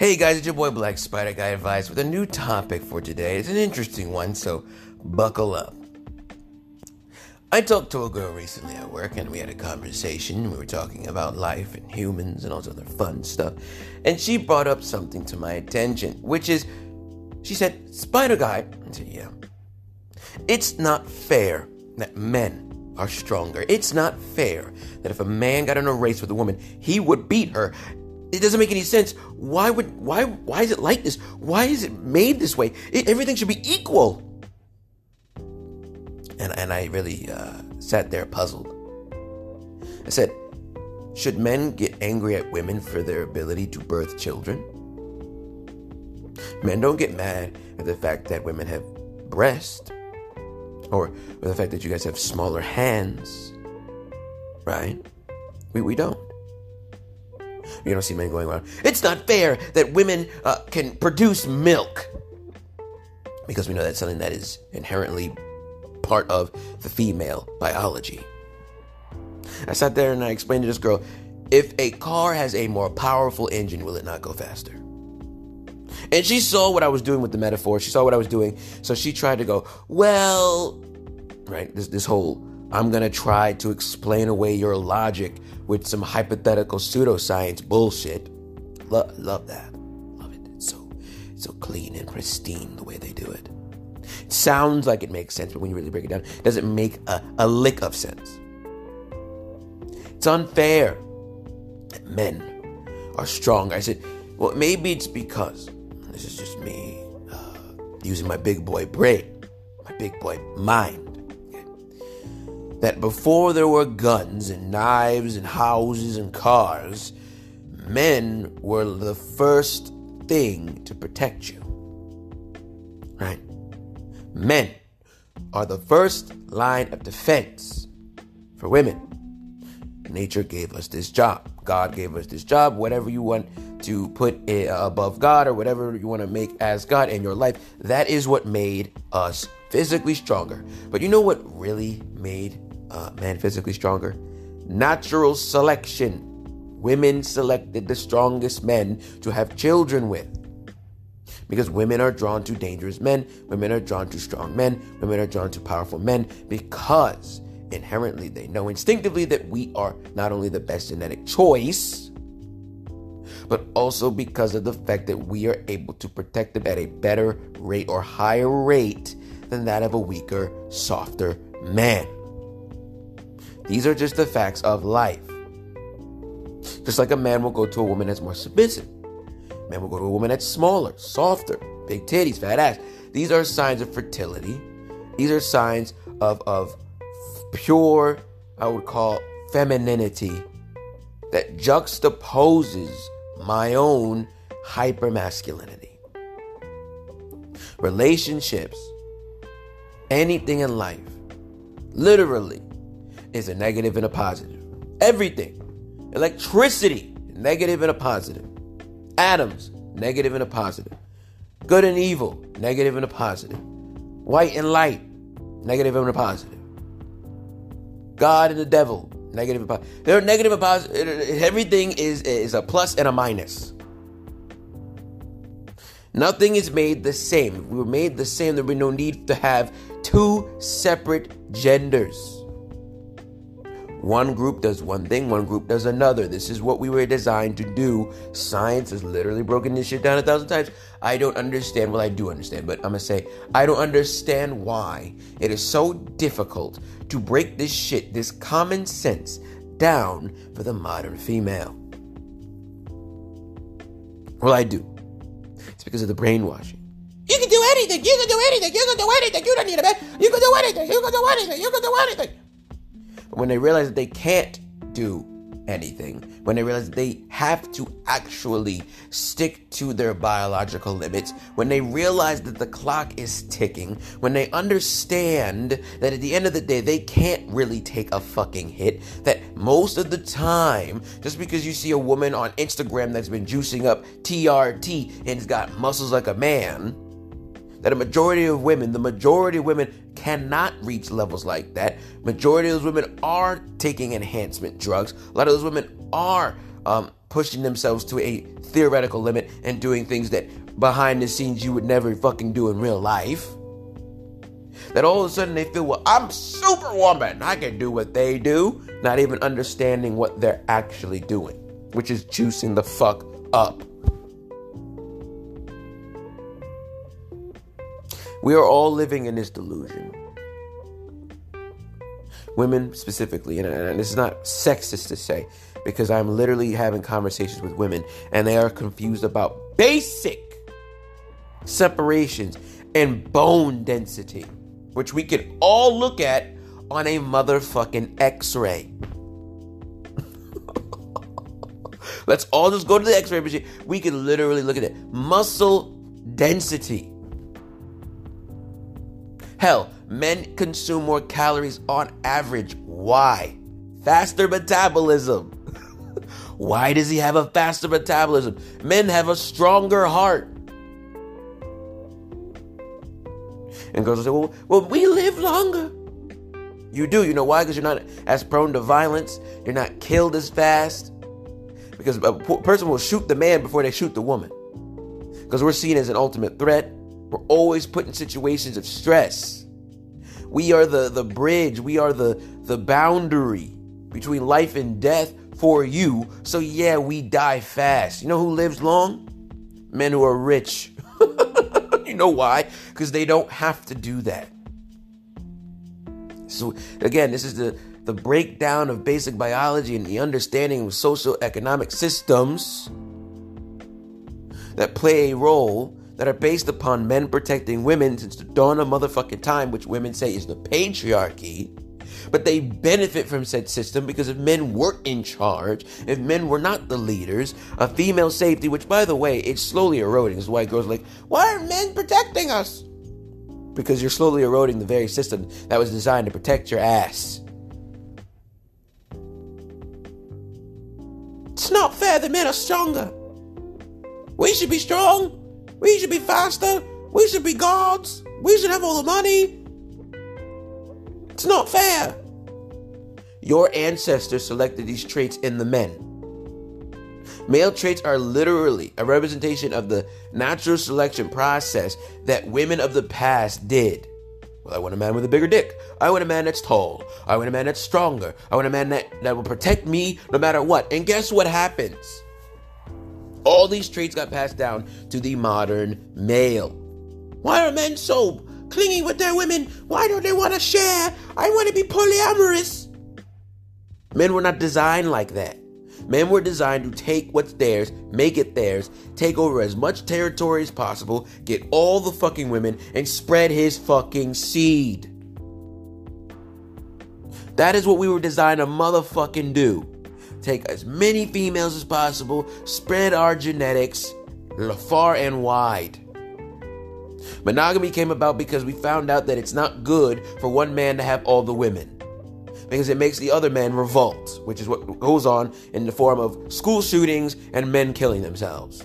Hey guys, it's your boy Black Spider Guy Advice with a new topic for today. It's an interesting one, so buckle up. I talked to a girl recently at work and we had a conversation. We were talking about life and humans and all this other fun stuff. And she brought up something to my attention, which is she said, Spider Guy. I said, Yeah. It's not fair that men are stronger. It's not fair that if a man got in a race with a woman, he would beat her. It doesn't make any sense. Why would why why is it like this? Why is it made this way? It, everything should be equal. And and I really uh, sat there puzzled. I said, should men get angry at women for their ability to birth children? Men don't get mad at the fact that women have breasts or the fact that you guys have smaller hands, right? We, we don't. You don't see men going around, it's not fair that women uh, can produce milk. Because we know that's something that is inherently part of the female biology. I sat there and I explained to this girl if a car has a more powerful engine, will it not go faster? And she saw what I was doing with the metaphor. She saw what I was doing. So she tried to go, well, right? This, this whole, I'm going to try to explain away your logic with some hypothetical pseudoscience bullshit. Lo- love that. Love it. It's so, so clean and pristine the way they do it. It sounds like it makes sense, but when you really break it down, it doesn't make a, a lick of sense. It's unfair that men are stronger. I said, well, maybe it's because this is just me uh, using my big boy brain, my big boy mind. That before there were guns and knives and houses and cars, men were the first thing to protect you. Right? Men are the first line of defense for women. Nature gave us this job. God gave us this job. Whatever you want to put eh, above God or whatever you want to make as God in your life, that is what made us physically stronger. But you know what really made uh, man physically stronger? Natural selection. Women selected the strongest men to have children with. Because women are drawn to dangerous men, women are drawn to strong men, women are drawn to powerful men because inherently they know instinctively that we are not only the best genetic choice, but also because of the fact that we are able to protect them at a better rate or higher rate than that of a weaker, softer man. These are just the facts of life. Just like a man will go to a woman that's more submissive. Man will go to a woman that's smaller, softer, big titties, fat ass. These are signs of fertility. These are signs of, of pure, I would call femininity that juxtaposes my own hypermasculinity. Relationships, anything in life, literally, is a negative and a positive. Everything. Electricity, negative and a positive. Atoms, negative and a positive. Good and evil, negative and a positive. White and light, negative and a positive. God and the devil, negative and positive. They're negative and positive. Everything is, is a plus and a minus. Nothing is made the same. If we were made the same, there would be no need to have two separate genders. One group does one thing, one group does another. This is what we were designed to do. Science has literally broken this shit down a thousand times. I don't understand. Well, I do understand, but I'm gonna say I don't understand why it is so difficult to break this shit, this common sense, down for the modern female. Well, I do. It's because of the brainwashing. You can do anything. You can do anything. You can do anything. You don't need a man. You can do anything. You can do anything. You can do anything. When they realize that they can't do anything, when they realize that they have to actually stick to their biological limits, when they realize that the clock is ticking, when they understand that at the end of the day they can't really take a fucking hit, that most of the time, just because you see a woman on Instagram that's been juicing up TRT and has got muscles like a man, that a majority of women, the majority of women cannot reach levels like that. Majority of those women are taking enhancement drugs. A lot of those women are um, pushing themselves to a theoretical limit and doing things that behind the scenes you would never fucking do in real life. That all of a sudden they feel, well, I'm superwoman. I can do what they do. Not even understanding what they're actually doing, which is juicing the fuck up. We are all living in this delusion. Women specifically, and, this is not sexist to say, because I'm literally having conversations with women and they are confused about basic separations and bone density, which we could all look at on a motherfucking x ray. Let's all just go to the x ray machine. We can literally look at it. Muscle density. Hell, men consume more calories on average. Why? Faster metabolism. Why does he have a faster metabolism? Men have a stronger heart. And girls say, well, well, we live longer. You do. You know why? Because you're not as prone to violence. You're not killed as fast. Because a person will shoot the man before they shoot the woman. Because we're seen as an ultimate threat. We're always put in situations of stress. We are the, the bridge. We are the, the boundary between life and death for you. So, yeah, we die fast. You know who lives long? Men who are rich. you know why? Because they don't have to do that. So, again, this is the, the breakdown of basic biology and the understanding of social economic systems that play a role that are based upon men protecting women since the dawn of motherfucking time, which women say is the patriarchy. But they benefit from said system because if men weren't in charge, if men were not the leaders, a female safety, which by the way, it's slowly eroding. Is why girls like, why are men protecting us? Because you're slowly eroding the very system that was designed to protect your ass. It's not fair that men are stronger. We should be strong. We should be faster. We should be gods. We should have all the money. It's not fair. Your ancestors selected these traits in the men. Male traits are literally a representation of the natural selection process that women of the past did. Well, I want a man with a bigger dick. I want a man that's tall. I want a man that's stronger. I want a man that, that will protect me no matter what. And guess what happens? All these traits got passed down to the modern male. Why are men so clingy with their women? Why don't they want to share? I want to be polyamorous. Men were not designed like that. Men were designed to take what's theirs, make it theirs, take over as much territory as possible, get all the fucking women, and spread his fucking seed. That is what we were designed to motherfucking do take as many females as possible, spread our genetics far and wide. Monogamy came about because we found out that it's not good for one man to have all the women. Because it makes the other man revolt, which is what goes on in the form of school shootings and men killing themselves.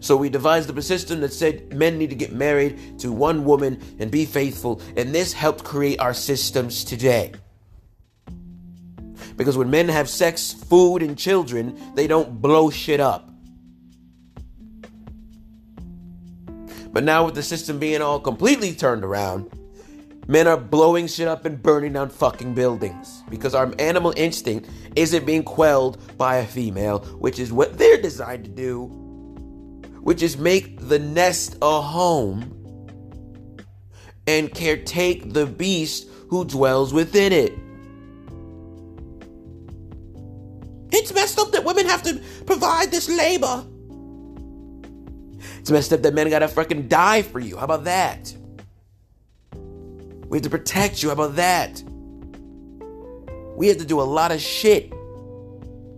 So we devised a system that said men need to get married to one woman and be faithful, and this helped create our systems today. Because when men have sex, food, and children, they don't blow shit up. But now, with the system being all completely turned around, men are blowing shit up and burning down fucking buildings because our animal instinct isn't being quelled by a female, which is what they're designed to do, which is make the nest a home and caretake the beast who dwells within it. Women have to provide this labor. It's messed up that men gotta fucking die for you. How about that? We have to protect you. How about that? We have to do a lot of shit.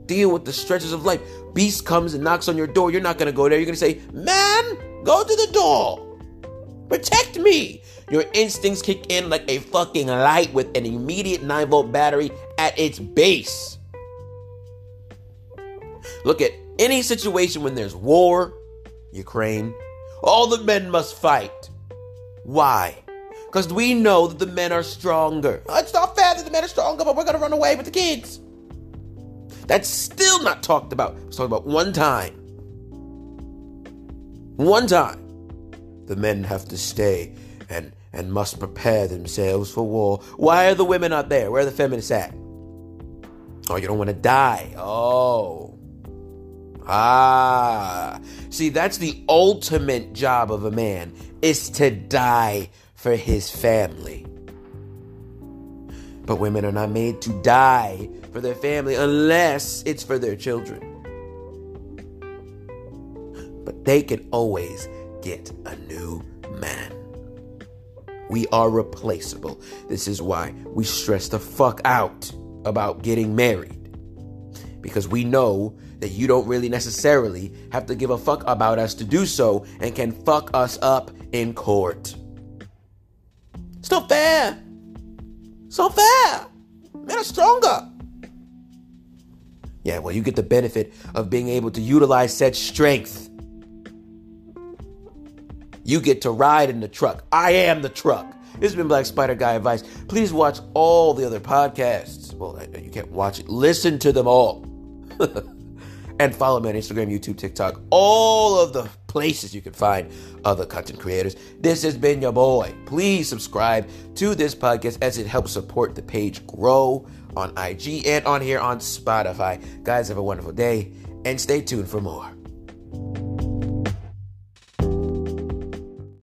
Deal with the stretches of life. Beast comes and knocks on your door. You're not gonna go there. You're gonna say, Man, go to the door. Protect me. Your instincts kick in like a fucking light with an immediate 9 volt battery at its base. Look at any situation when there's war, Ukraine, all the men must fight. Why? Because we know that the men are stronger. It's not fair that the men are stronger, but we're going to run away with the kids. That's still not talked about. It's talked about one time. One time. The men have to stay and and must prepare themselves for war. Why are the women not there? Where are the feminists at? Oh, you don't want to die. Oh. Ah. See, that's the ultimate job of a man is to die for his family. But women are not made to die for their family unless it's for their children. But they can always get a new man. We are replaceable. This is why we stress the fuck out about getting married. Because we know that you don't really necessarily have to give a fuck about us to do so and can fuck us up in court. It's not fair. It's not fair. Men are stronger. Yeah, well, you get the benefit of being able to utilize said strength. You get to ride in the truck. I am the truck. This has been Black Spider Guy Advice. Please watch all the other podcasts. Well, uh, you can't watch it, listen to them all. and follow me on Instagram, YouTube, TikTok, all of the places you can find other content creators. This has been your boy. Please subscribe to this podcast as it helps support the page grow on IG and on here on Spotify. Guys, have a wonderful day and stay tuned for more.